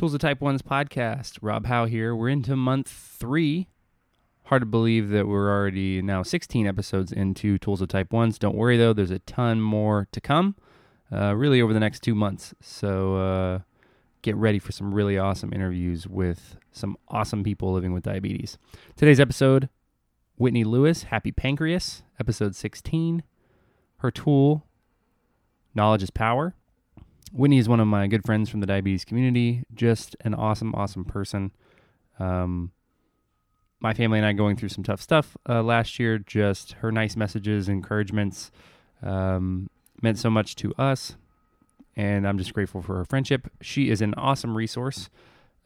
Tools of Type 1's podcast. Rob Howe here. We're into month three. Hard to believe that we're already now 16 episodes into Tools of Type 1's. Don't worry though, there's a ton more to come, uh, really over the next two months. So uh, get ready for some really awesome interviews with some awesome people living with diabetes. Today's episode Whitney Lewis, Happy Pancreas, episode 16. Her tool, Knowledge is Power. Whitney is one of my good friends from the diabetes community. Just an awesome, awesome person. Um, my family and I going through some tough stuff uh, last year. Just her nice messages, encouragements um, meant so much to us, and I'm just grateful for her friendship. She is an awesome resource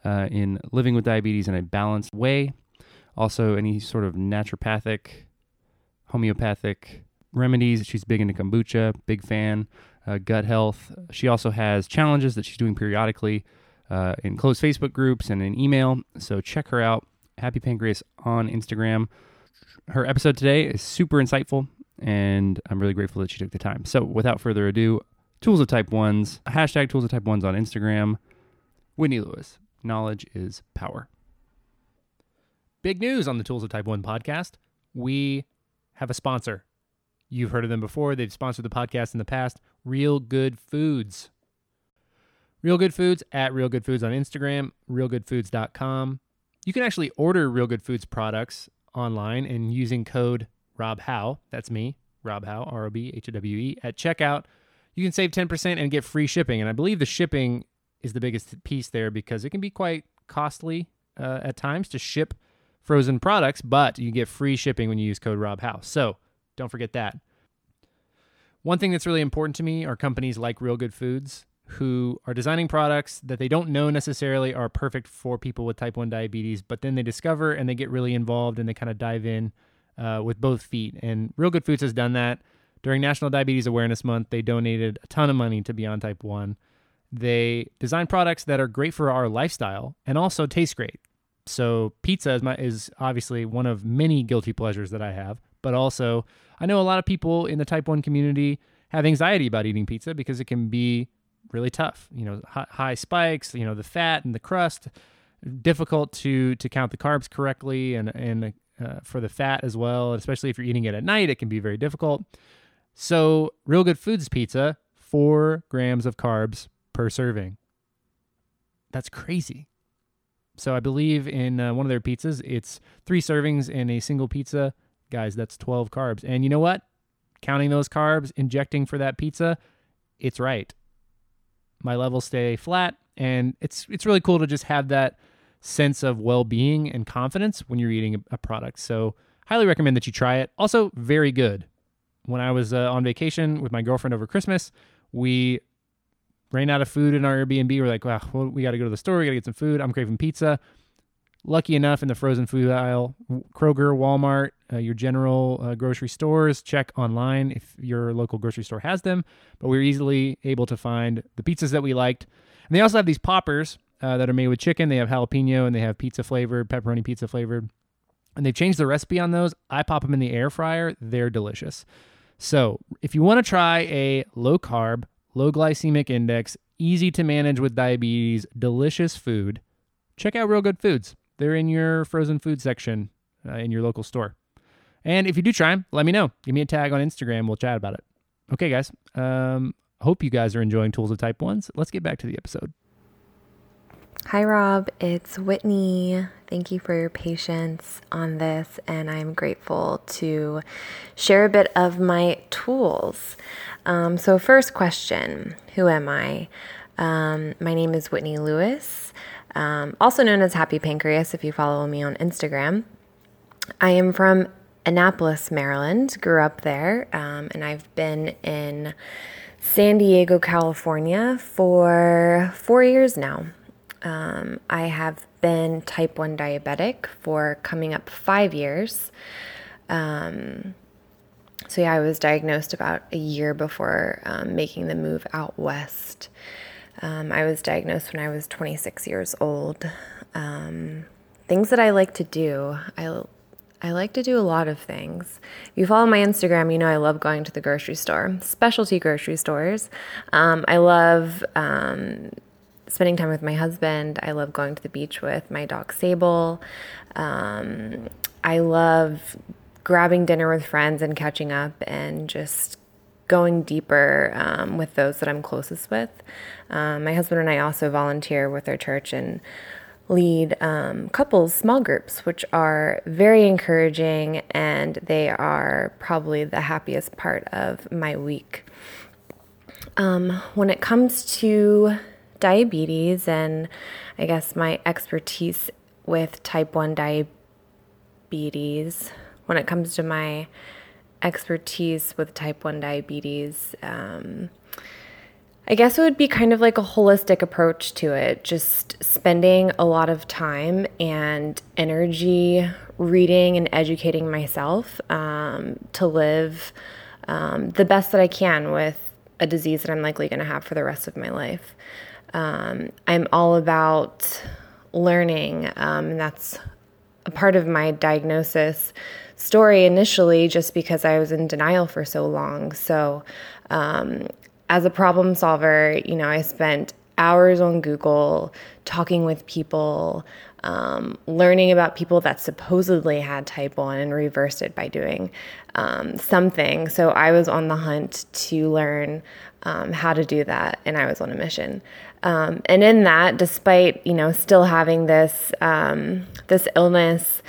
uh, in living with diabetes in a balanced way. Also, any sort of naturopathic, homeopathic remedies. She's big into kombucha, big fan uh, gut health. She also has challenges that she's doing periodically uh, in closed Facebook groups and in email. So check her out. Happy Pancreas on Instagram. Her episode today is super insightful, and I'm really grateful that she took the time. So without further ado, Tools of Type 1s, hashtag Tools of Type 1s on Instagram. Whitney Lewis, knowledge is power. Big news on the Tools of Type 1 podcast. We have a sponsor. You've heard of them before. They've sponsored the podcast in the past. Real Good Foods. Real Good Foods at Real Good Foods on Instagram, realgoodfoods.com. You can actually order Real Good Foods products online and using code Rob Howe, that's me, Rob Howe, R O B H O W E, at checkout. You can save 10% and get free shipping. And I believe the shipping is the biggest piece there because it can be quite costly uh, at times to ship frozen products, but you get free shipping when you use code Rob Howe. So don't forget that. One thing that's really important to me are companies like Real Good Foods who are designing products that they don't know necessarily are perfect for people with type 1 diabetes, but then they discover and they get really involved and they kind of dive in uh, with both feet. And Real Good Foods has done that. During National Diabetes Awareness Month, they donated a ton of money to Beyond Type 1. They design products that are great for our lifestyle and also taste great. So pizza is my is obviously one of many guilty pleasures that I have, but also I know a lot of people in the type 1 community have anxiety about eating pizza because it can be really tough. You know, high, spikes, you know, the fat and the crust, difficult to to count the carbs correctly and and uh, for the fat as well, especially if you're eating it at night, it can be very difficult. So, Real Good Foods pizza, 4 grams of carbs per serving. That's crazy. So, I believe in uh, one of their pizzas, it's 3 servings in a single pizza guys, that's 12 carbs. And you know what? Counting those carbs, injecting for that pizza, it's right. My levels stay flat and it's it's really cool to just have that sense of well-being and confidence when you're eating a, product. So, highly recommend that you try it. Also, very good. When I was uh, on vacation with my girlfriend over Christmas, we ran out of food in our Airbnb. We're like, well, we got to go to the store. We got to get some food. I'm craving pizza. Lucky enough in the frozen food aisle, Kroger, Walmart, uh, your general uh, grocery stores. Check online if your local grocery store has them. But we were easily able to find the pizzas that we liked. And they also have these poppers uh, that are made with chicken. They have jalapeno and they have pizza flavored, pepperoni pizza flavored. And they've changed the recipe on those. I pop them in the air fryer. They're delicious. So if you want to try a low carb, low glycemic index, easy to manage with diabetes, delicious food, check out Real Good Foods. They're in your frozen food section uh, in your local store. And if you do try them, let me know. Give me a tag on Instagram. We'll chat about it. Okay, guys. Um, hope you guys are enjoying Tools of Type 1s. Let's get back to the episode. Hi, Rob. It's Whitney. Thank you for your patience on this, and I'm grateful to share a bit of my tools. Um, so, first question Who am I? Um, my name is Whitney Lewis um, also known as Happy Pancreas if you follow me on Instagram. I am from Annapolis, Maryland, grew up there, um, and I've been in San Diego, California for four years now. Um, I have been type 1 diabetic for coming up five years. Um, so, yeah, I was diagnosed about a year before um, making the move out west. Um, I was diagnosed when I was 26 years old. Um, things that I like to do, I I like to do a lot of things. If you follow my Instagram, you know I love going to the grocery store, specialty grocery stores. Um, I love um, spending time with my husband. I love going to the beach with my dog Sable. Um, I love grabbing dinner with friends and catching up and just going deeper um, with those that I'm closest with. Um, my husband and I also volunteer with our church and lead um, couples small groups, which are very encouraging and they are probably the happiest part of my week. Um, when it comes to diabetes and I guess my expertise with type 1 diabetes, when it comes to my expertise with type 1 diabetes, um, I guess it would be kind of like a holistic approach to it, just spending a lot of time and energy reading and educating myself um, to live um, the best that I can with a disease that I'm likely going to have for the rest of my life. Um, I'm all about learning, um, and that's a part of my diagnosis story initially, just because I was in denial for so long. So, um, as a problem solver, you know, I spent hours on Google talking with people, um, learning about people that supposedly had type 1 and reversed it by doing um, something. So I was on the hunt to learn um, how to do that, and I was on a mission. Um, and in that, despite you know still having this um, this illness,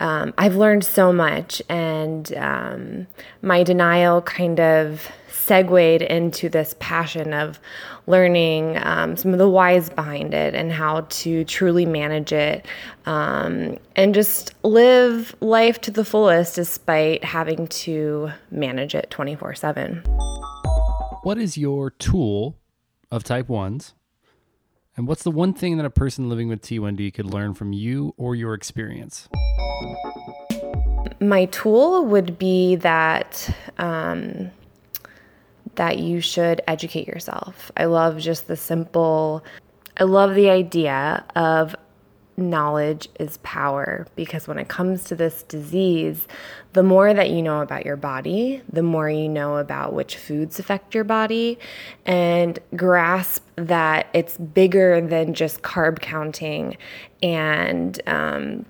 um, I've learned so much, and my denial kind of segued into this passion of learning um, some of the whys behind it and how to truly manage it um, and just live life to the fullest despite having to manage it 24 7. What is your tool of type 1s? And what's the one thing that a person living with T1D could learn from you or your experience? My tool would be that um, that you should educate yourself. I love just the simple, I love the idea of knowledge is power because when it comes to this disease, the more that you know about your body, the more you know about which foods affect your body, and grasp that it's bigger than just carb counting and um,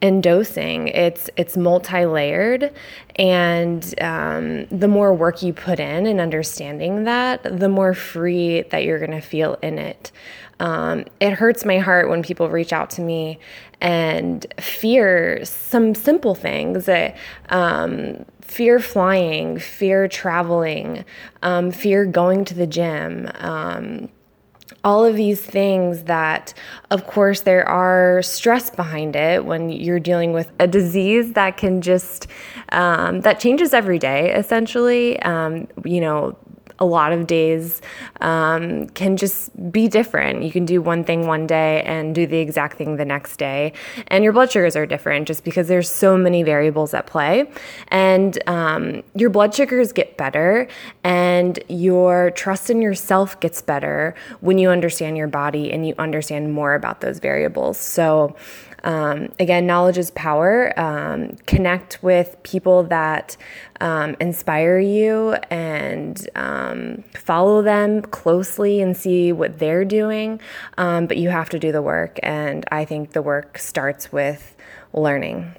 and dosing it's it's multi-layered and um, the more work you put in and understanding that the more free that you're going to feel in it. Um, it hurts my heart when people reach out to me and fear some simple things that um, fear flying fear traveling um, fear going to the gym um, all of these things that, of course, there are stress behind it when you're dealing with a disease that can just, um, that changes every day, essentially. Um, you know, a lot of days um, can just be different. You can do one thing one day and do the exact thing the next day. And your blood sugars are different just because there's so many variables at play. And um, your blood sugars get better and your trust in yourself gets better when you understand your body and you understand more about those variables. So, um, again, knowledge is power. Um, connect with people that um, inspire you and um, follow them closely and see what they're doing. Um, but you have to do the work. And I think the work starts with learning.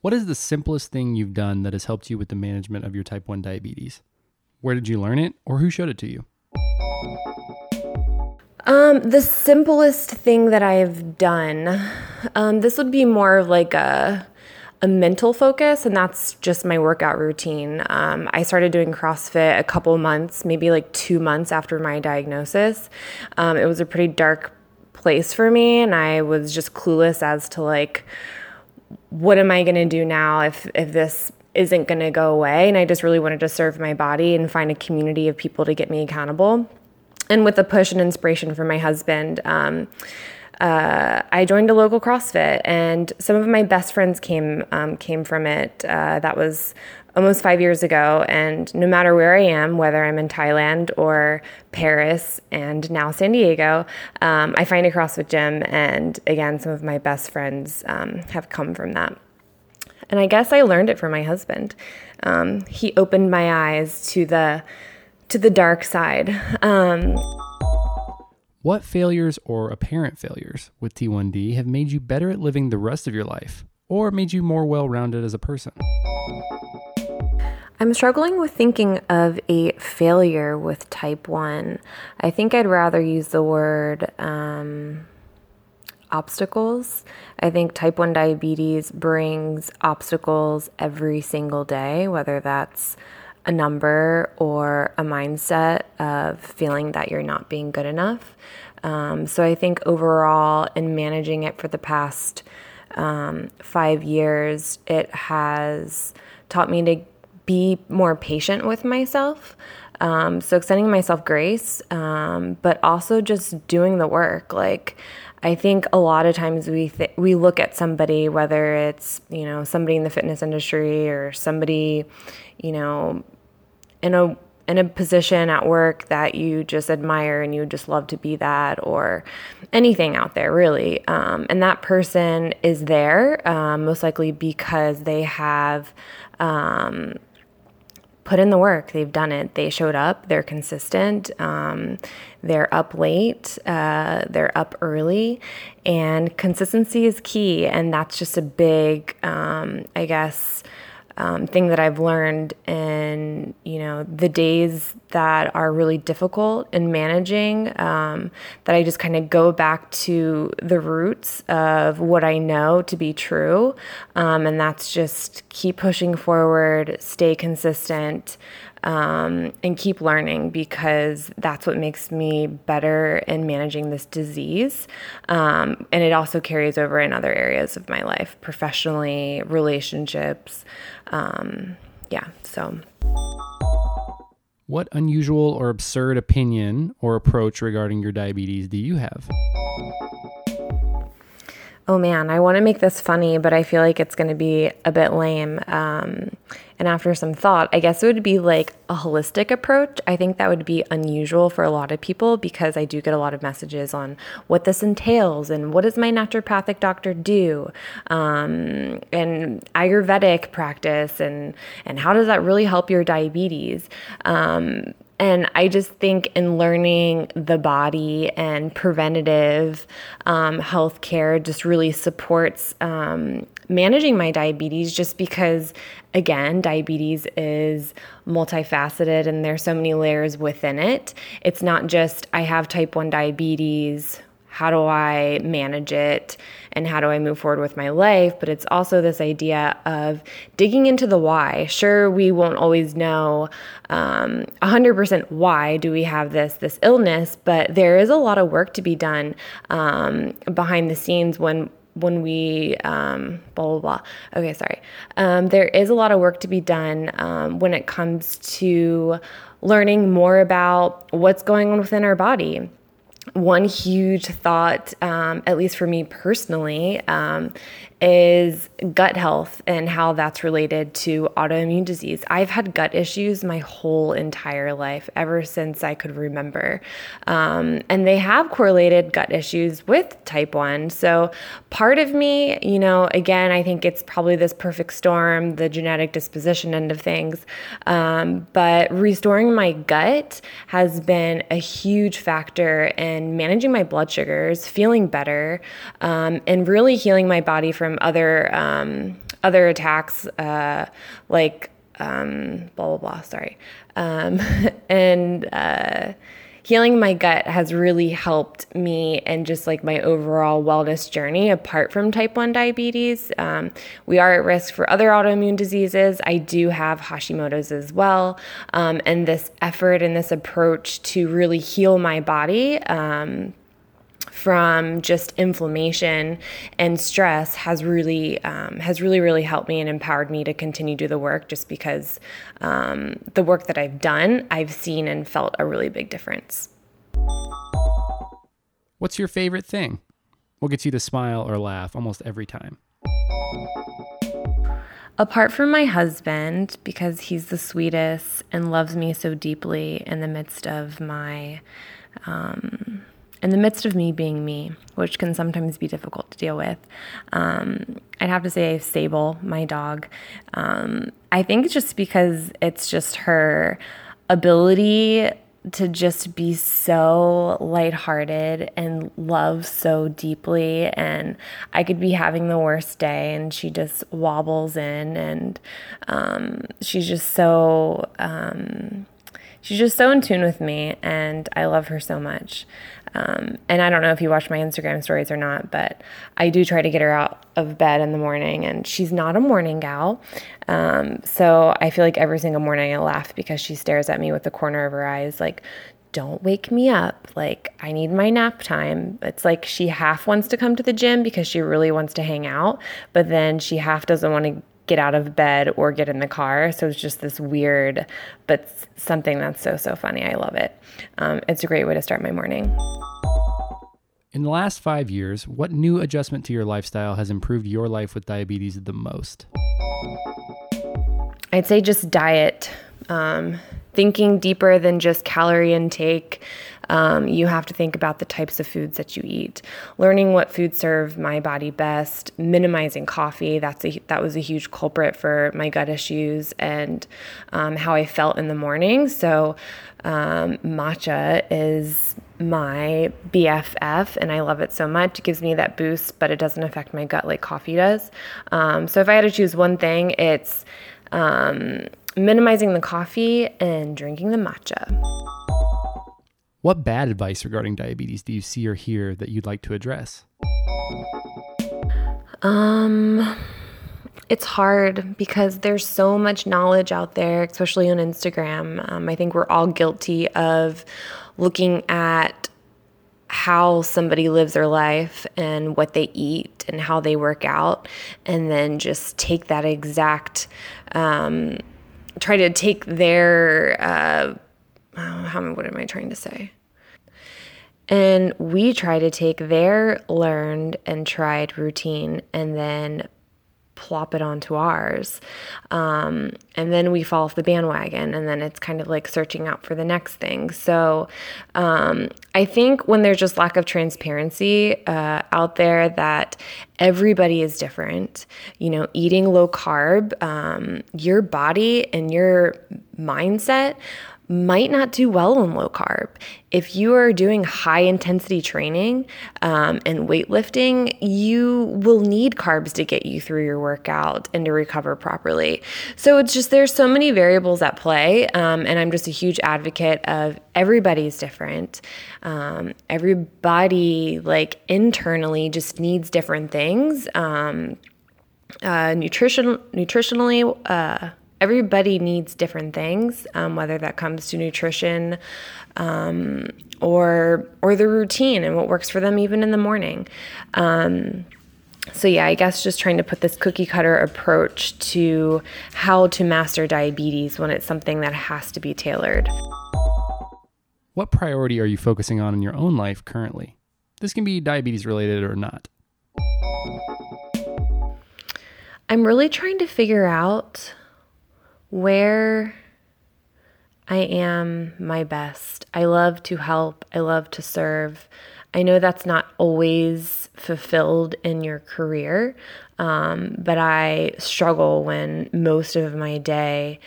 What is the simplest thing you've done that has helped you with the management of your type 1 diabetes? Where did you learn it or who showed it to you? Um, the simplest thing that I've done, um, this would be more of like a a mental focus, and that's just my workout routine. Um, I started doing CrossFit a couple months, maybe like two months after my diagnosis. Um, it was a pretty dark place for me, and I was just clueless as to like, what am I going to do now if if this isn't going to go away? And I just really wanted to serve my body and find a community of people to get me accountable and with the push and inspiration from my husband, um, uh, I joined a local CrossFit, and some of my best friends came um, came from it. Uh, that was almost five years ago, and no matter where I am, whether I'm in Thailand or Paris, and now San Diego, um, I find a CrossFit gym, and again, some of my best friends um, have come from that. And I guess I learned it from my husband. Um, he opened my eyes to the to the dark side. Um, What failures or apparent failures with T1D have made you better at living the rest of your life or made you more well rounded as a person? I'm struggling with thinking of a failure with type 1. I think I'd rather use the word um, obstacles. I think type 1 diabetes brings obstacles every single day, whether that's a number or a mindset of feeling that you're not being good enough. Um, so I think overall, in managing it for the past um, five years, it has taught me to be more patient with myself. Um, so extending myself grace, um, but also just doing the work. Like, I think a lot of times we th- we look at somebody, whether it's you know somebody in the fitness industry or somebody, you know, in a in a position at work that you just admire and you just love to be that, or anything out there really. Um, and that person is there um, most likely because they have um, put in the work. They've done it. They showed up. They're consistent. Um, they're up late. Uh, they're up early. And consistency is key. And that's just a big, um, I guess, um, thing that I've learned in you know the days that are really difficult in managing. Um, that I just kind of go back to the roots of what I know to be true, um, and that's just keep pushing forward, stay consistent um, and keep learning because that's what makes me better in managing this disease. Um, and it also carries over in other areas of my life, professionally, relationships. Um, yeah, so. What unusual or absurd opinion or approach regarding your diabetes do you have? Oh man, I want to make this funny, but I feel like it's going to be a bit lame. And after some thought, I guess it would be like a holistic approach. I think that would be unusual for a lot of people because I do get a lot of messages on what this entails and what does my naturopathic doctor do, um, and Ayurvedic practice, and and how does that really help your diabetes. Um, and I just think in learning the body and preventative um, health care just really supports um, managing my diabetes just because, again, diabetes is multifaceted and there's so many layers within it. It's not just I have type 1 diabetes how do I manage it and how do I move forward with my life? But it's also this idea of digging into the why. Sure, we won't always know um, 100% why do we have this this illness, but there is a lot of work to be done um, behind the scenes when when we um, blah blah blah. Okay, sorry. Um, there is a lot of work to be done um, when it comes to learning more about what's going on within our body one huge thought, um, at least for me personally, um, is gut health and how that's related to autoimmune disease. I've had gut issues my whole entire life, ever since I could remember. Um, and they have correlated gut issues with type 1. So, part of me, you know, again, I think it's probably this perfect storm, the genetic disposition end of things. Um, but restoring my gut has been a huge factor in managing my blood sugars, feeling better, um, and really healing my body from other um, other attacks, uh, like um, blah blah blah. Sorry, um, and uh, healing my gut has really helped me and just like my overall wellness journey. Apart from type one diabetes, um, we are at risk for other autoimmune diseases. I do have Hashimoto's as well, um, and this effort and this approach to really heal my body um, from just inflammation and stress has really um, has really really helped me and empowered me to continue to do the work just because um, the work that I've done I've seen and felt a really big difference. What's your favorite thing? What gets you to smile or laugh almost every time? Apart from my husband, because he's the sweetest and loves me so deeply in the midst of my um, in the midst of me being me, which can sometimes be difficult to deal with. Um, I'd have to say Sable, my dog. Um, I think just because it's just her ability to just be so lighthearted and love so deeply. And I could be having the worst day, and she just wobbles in, and um, she's just so. Um, she's just so in tune with me, and I love her so much. Um, and I don't know if you watch my Instagram stories or not, but I do try to get her out of bed in the morning, and she's not a morning gal. Um, so I feel like every single morning I laugh because she stares at me with the corner of her eyes, like, don't wake me up. Like, I need my nap time. It's like she half wants to come to the gym because she really wants to hang out, but then she half doesn't want to get out of bed or get in the car. So it's just this weird, but something that's so, so funny. I love it. Um, it's a great way to start my morning. In the last five years, what new adjustment to your lifestyle has improved your life with diabetes the most? I'd say just diet. Um, thinking deeper than just calorie intake. Um, you have to think about the types of foods that you eat. Learning what foods serve my body best. Minimizing coffee. That's a that was a huge culprit for my gut issues and um, how I felt in the morning. So um, matcha is my BFF, and I love it so much. It gives me that boost, but it doesn't affect my gut like coffee does. Um, so if I had to choose one thing, it's um, minimizing the coffee and drinking the matcha. What bad advice regarding diabetes do you see or hear that you'd like to address? Um, it's hard because there's so much knowledge out there, especially on Instagram. Um, I think we're all guilty of looking at how somebody lives their life and what they eat and how they work out, and then just take that exact um, try to take their uh, how what am I trying to say? And we try to take their learned and tried routine and then plop it onto ours. Um, and then we fall off the bandwagon, and then it's kind of like searching out for the next thing. So um, I think when there's just lack of transparency uh, out there, that everybody is different. You know, eating low carb, um, your body and your mindset might not do well on low carb. If you are doing high intensity training um, and weightlifting, you will need carbs to get you through your workout and to recover properly. So it's just there's so many variables at play, um, and I'm just a huge advocate of everybody's different. Um, everybody, like internally, just needs different things. Um, uh, nutrition, nutritionally, uh, everybody needs different things, um, whether that comes to nutrition um, or or the routine and what works for them even in the morning. Um, so yeah, I guess just trying to put this cookie cutter approach to how to master diabetes when it's something that has to be tailored. What priority are you focusing on in your own life currently? This can be diabetes related or not. I'm really trying to figure out where I am my best. I love to help, I love to serve. I know that's not always fulfilled in your career, um, but I struggle when most of my day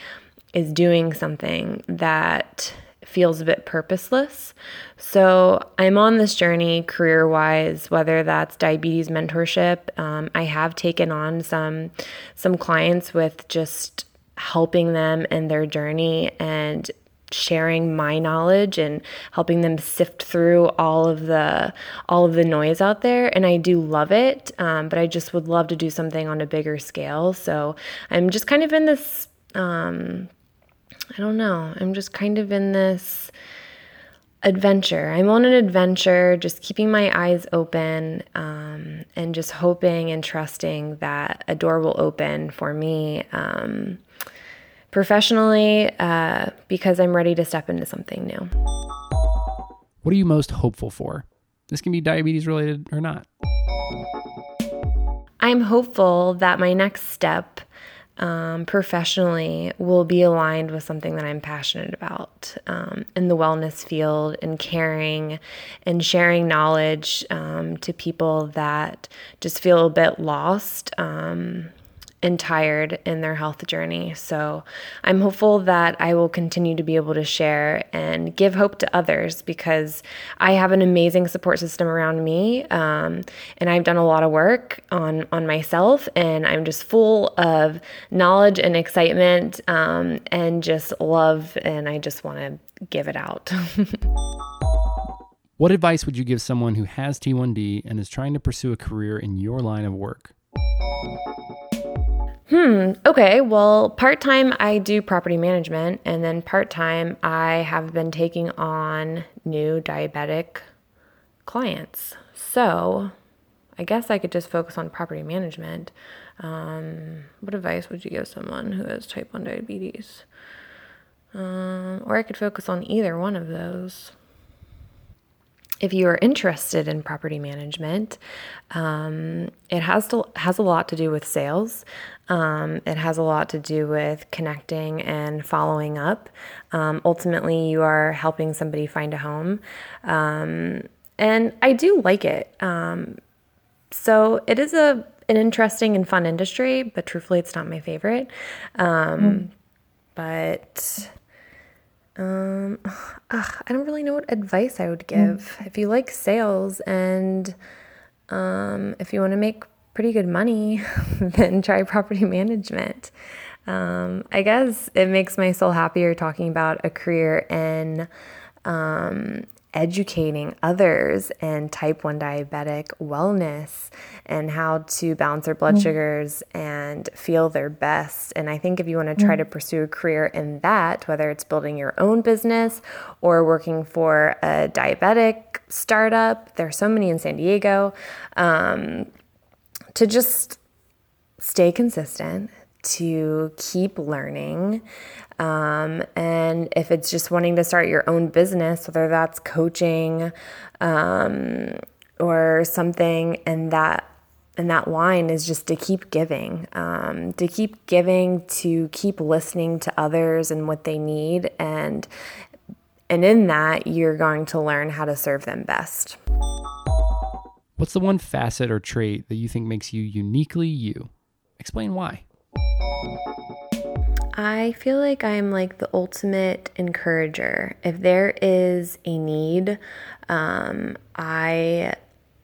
is doing something that feels a bit purposeless. So I'm on this journey career wise, whether that's diabetes mentorship. Um, I have taken on some some clients with just helping them in their journey and sharing my knowledge and helping them sift through all of the all of the noise out there. And i do love it um, but i just would love to do something on a bigger scale. So i'm just kind of in this um, i don't know. I'm just kind of in this adventure. I'm on an adventure just keeping my eyes open um, and just hoping and trusting that a door will open for me um, professionally uh, because I'm ready to step into something new. What are you most hopeful for? This can be diabetes related or not. I'm hopeful that my next step um, professionally will be aligned with something that I'm passionate about um, in the wellness field and caring and sharing knowledge um, to people that just feel a bit lost um, and tired in their health journey. So I'm hopeful that I will continue to be able to share and give hope to others because I have an amazing support system around me, um, and I've done a lot of work on on myself, and I'm just full of knowledge and excitement um, and just love, and I just want to give it out. what advice would you give someone who has T1D and is trying to pursue a career in your line of work? Hmm. Okay. Well, part time I do property management, and then part time I have been taking on new diabetic clients. So I guess I could just focus on property management. Um, what advice would you give someone who has type 1 diabetes? Um, or I could focus on either one of those if you are interested in property management, um, it has to has a lot to do with sales. Um, it has a lot to do with connecting and following up. Um, ultimately, you are helping somebody find a home, um, and I do like it. Um, so it is a an interesting and fun industry, but truthfully, it's not my favorite. Mm. But um, ugh, I don't really know what advice I would give. Mm. If you like sales and um, if you want to make pretty good money, then try property management. Um, I guess it makes my soul happier talking about a career in um, educating others and type 1 diabetic wellness and how to balance their blood mm. sugars and feel their best. And I think if you want to try mm. to pursue a career in that, whether it's building your own business or working for a diabetic startup, there are so many in San Diego, um, to just stay consistent to keep learning. Um, and if it's just wanting to start your own business, whether that's coaching um, or something, and that and that line is just to keep giving, um, to keep giving, to keep listening to others and what they need, and and in that you're going to learn how to serve them best. What's the one facet or trait that you think makes you uniquely you? Explain why. I feel like I'm like the ultimate encourager. If there is a need, um, I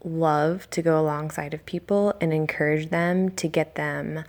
love to go alongside of people and encourage them to get them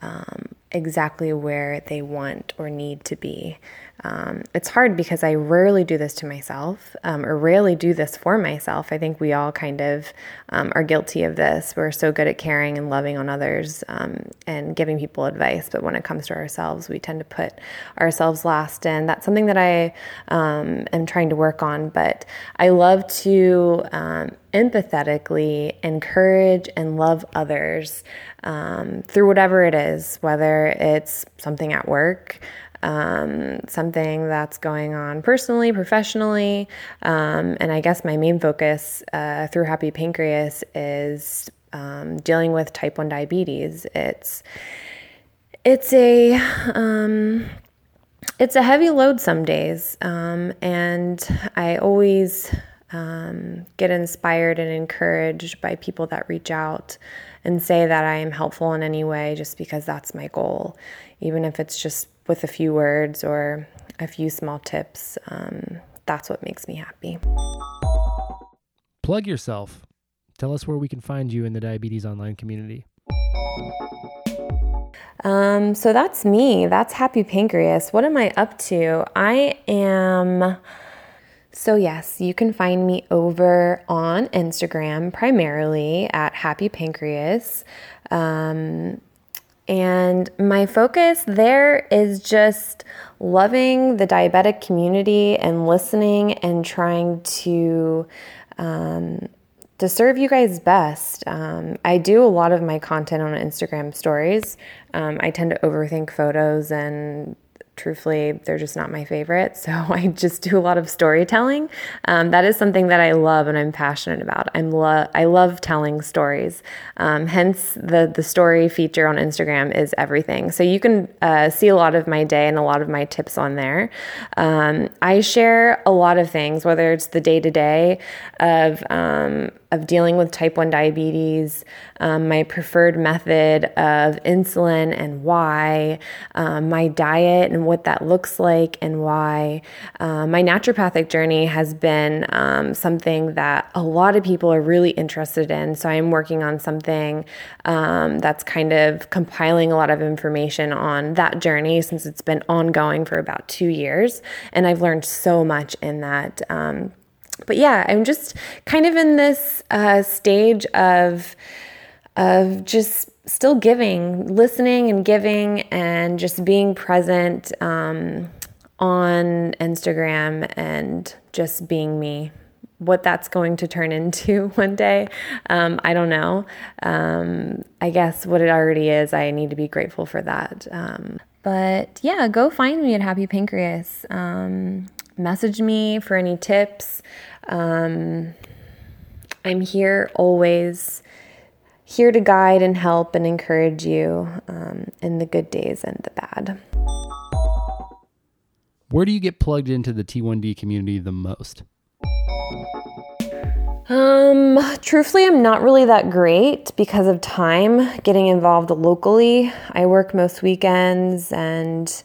um, exactly where they want or need to be. Um, it's hard because I rarely do this to myself um, or rarely do this for myself. I think we all kind of um, are guilty of this. We're so good at caring and loving on others um, and giving people advice, but when it comes to ourselves, we tend to put ourselves last. And that's something that I um, am trying to work on. But I love to um, empathetically encourage and love others through whatever it is, whether it's something at work um, something that's going on personally, professionally. Um, and I guess my main focus uh, through Happy Pancreas is um, dealing with type 1 diabetes. It's it's a um, it's a heavy load some days, um, and I always um, get inspired and encouraged by people that reach out and say that I am helpful in any way, just because that's my goal, even if it's just with a few words or a few small tips. Um, that's what makes me happy. Plug yourself. Tell us where we can find you in the Diabetes Online community. Um, so that's me. That's Happy Pancreas. What am I up to? I am. So, yes, you can find me over on Instagram primarily at Happy Pancreas. Um, and my focus there is just loving the diabetic community and listening and trying to um, to serve you guys best. Um, I do a lot of my content on Instagram stories. Um, I tend to overthink photos and truthfully, they're just not my favorite. So I just do a lot of storytelling. Um, that is something that I love and I'm passionate about. I'm lo- I love telling stories. Um, hence, the the story feature on Instagram is everything. So you can uh, see a lot of my day and a lot of my tips on there. Um, I share a lot of things, whether it's the day to day of um, of dealing with type 1 diabetes, um, my preferred method of insulin and why, um, my diet and what that looks like and why. Uh, my naturopathic journey has been um, something that a lot of people are really interested in. So I'm working on something um, that's kind of compiling a lot of information on that journey since it's been ongoing for about two years. And I've learned so much in that. Um, but yeah, I'm just kind of in this uh, stage of of just still giving, listening and giving, and just being present um, on Instagram and just being me. What that's going to turn into one day, um, I don't know. Um, I guess what it already is, I need to be grateful for that. Um, but yeah, go find me at Happy Pancreas. Um, message me for any tips. Um, I'm here always, here to guide and help and encourage you um, in the good days and the bad. Where do you get plugged into the T1D community the most? Um, truthfully, I'm not really that great because of time getting involved locally. I work most weekends and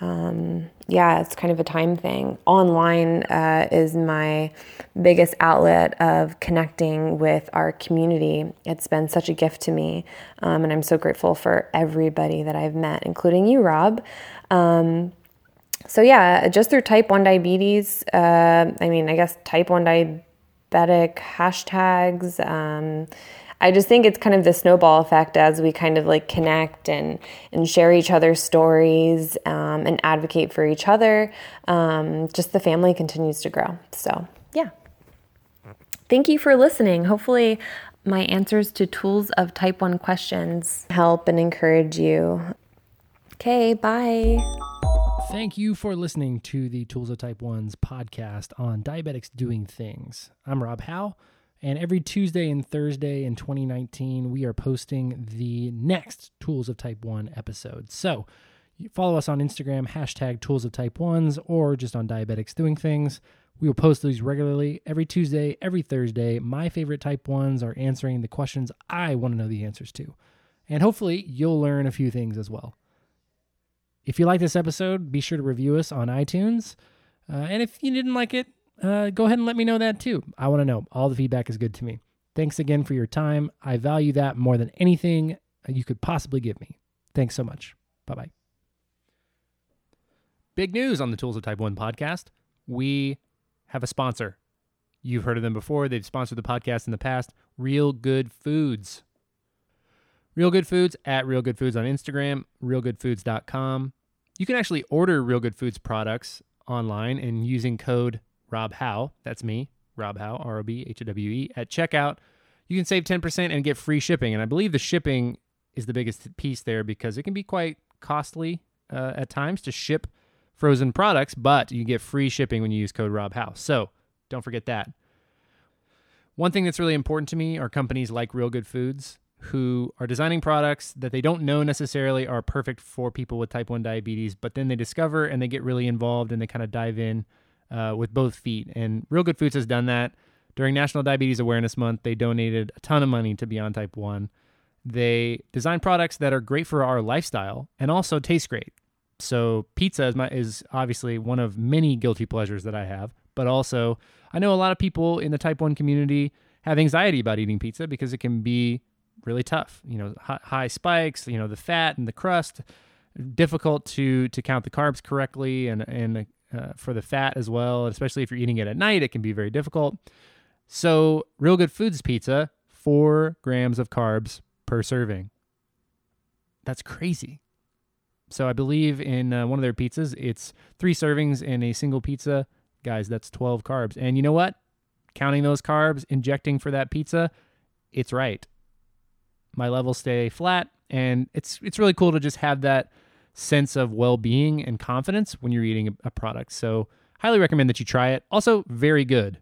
um, yeah, it's kind of a time thing. Online uh, is my biggest outlet of connecting with our community. It's been such a gift to me, um, and I'm so grateful for everybody that I've met, including you, Rob. Um, so, yeah, just through type 1 diabetes, uh, I mean, I guess type 1 diabetic hashtags. I just think it's kind of the snowball effect as we kind of like connect and and share each other's stories um, and advocate for each other. Um, just the family continues to grow. So yeah. Thank you for listening. Hopefully, my answers to tools of type 1 questions help and encourage you. Okay, bye. Thank you for listening to the Tools of Type 1's podcast on diabetics doing things. I'm Rob Howe. And every Tuesday and Thursday in 2019, we are posting the next Tools of Type 1 episode. So follow us on Instagram, hashtag Tools of Type 1s, or just on Diabetics Doing Things. We will post these regularly every Tuesday, every Thursday. My favorite Type 1s are answering the questions I want to know the answers to. And hopefully, you'll learn a few things as well. If you like this episode, be sure to review us on iTunes. Uh, and if you didn't like it, uh, go ahead and let me know that too. I want to know. All the feedback is good to me. Thanks again for your time. I value that more than anything you could possibly give me. Thanks so much. Bye bye. Big news on the Tools of Type 1 podcast. We have a sponsor. You've heard of them before. They've sponsored the podcast in the past. Real Good Foods. Real Good Foods at Real Good Foods on Instagram, realgoodfoods.com. You can actually order Real Good Foods products online and using code Rob Howe, that's me, Rob Howe, R O B H O W E, at checkout, you can save 10% and get free shipping. And I believe the shipping is the biggest piece there because it can be quite costly uh, at times to ship frozen products, but you get free shipping when you use code Rob Howe. So don't forget that. One thing that's really important to me are companies like Real Good Foods who are designing products that they don't know necessarily are perfect for people with type 1 diabetes, but then they discover and they get really involved and they kind of dive in uh, with both feet. And Real Good Foods has done that. During National Diabetes Awareness Month, they donated a ton of money to Beyond Type 1. They design products that are great for our lifestyle and also taste great. So pizza is my is obviously one of many guilty pleasures that I have, but also I know a lot of people in the type 1 community have anxiety about eating pizza because it can be really tough. You know, high, high spikes, you know, the fat and the crust, difficult to to count the carbs correctly and and uh, for the fat as well, especially if you're eating it at night, it can be very difficult. So, Real Good Foods pizza, four grams of carbs per serving. That's crazy. So, I believe in uh, one of their pizzas, it's three servings in a single pizza. Guys, that's 12 carbs. And you know what? Counting those carbs, injecting for that pizza, it's right. My levels stay flat, and it's it's really cool to just have that sense of well-being and confidence when you're eating a, product. So, highly recommend that you try it. Also, very good.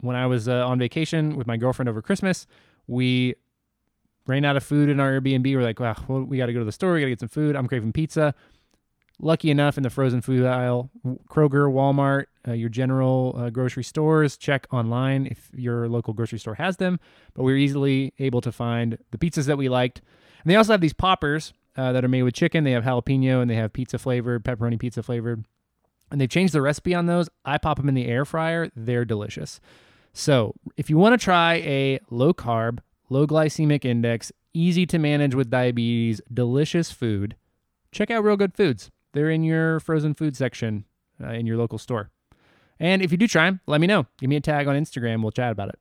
When I was uh, on vacation with my girlfriend over Christmas, we ran out of food in our Airbnb. We're like, wow, well, we got to go to the store. We got to get some food. I'm craving pizza. Lucky enough, in the frozen food aisle, Kroger, Walmart, uh, your general uh, grocery stores, check online if your local grocery store has them. But we were easily able to find the pizzas that we liked. And they also have these poppers uh, that are made with chicken. They have jalapeno and they have pizza flavored, pepperoni pizza flavored. And they've changed the recipe on those. I pop them in the air fryer. They're delicious. So if you want to try a low carb, low glycemic index, easy to manage with diabetes, delicious food, check out Real Good Foods. They're in your frozen food section uh, in your local store. And if you do try them, let me know. Give me a tag on Instagram. We'll chat about it.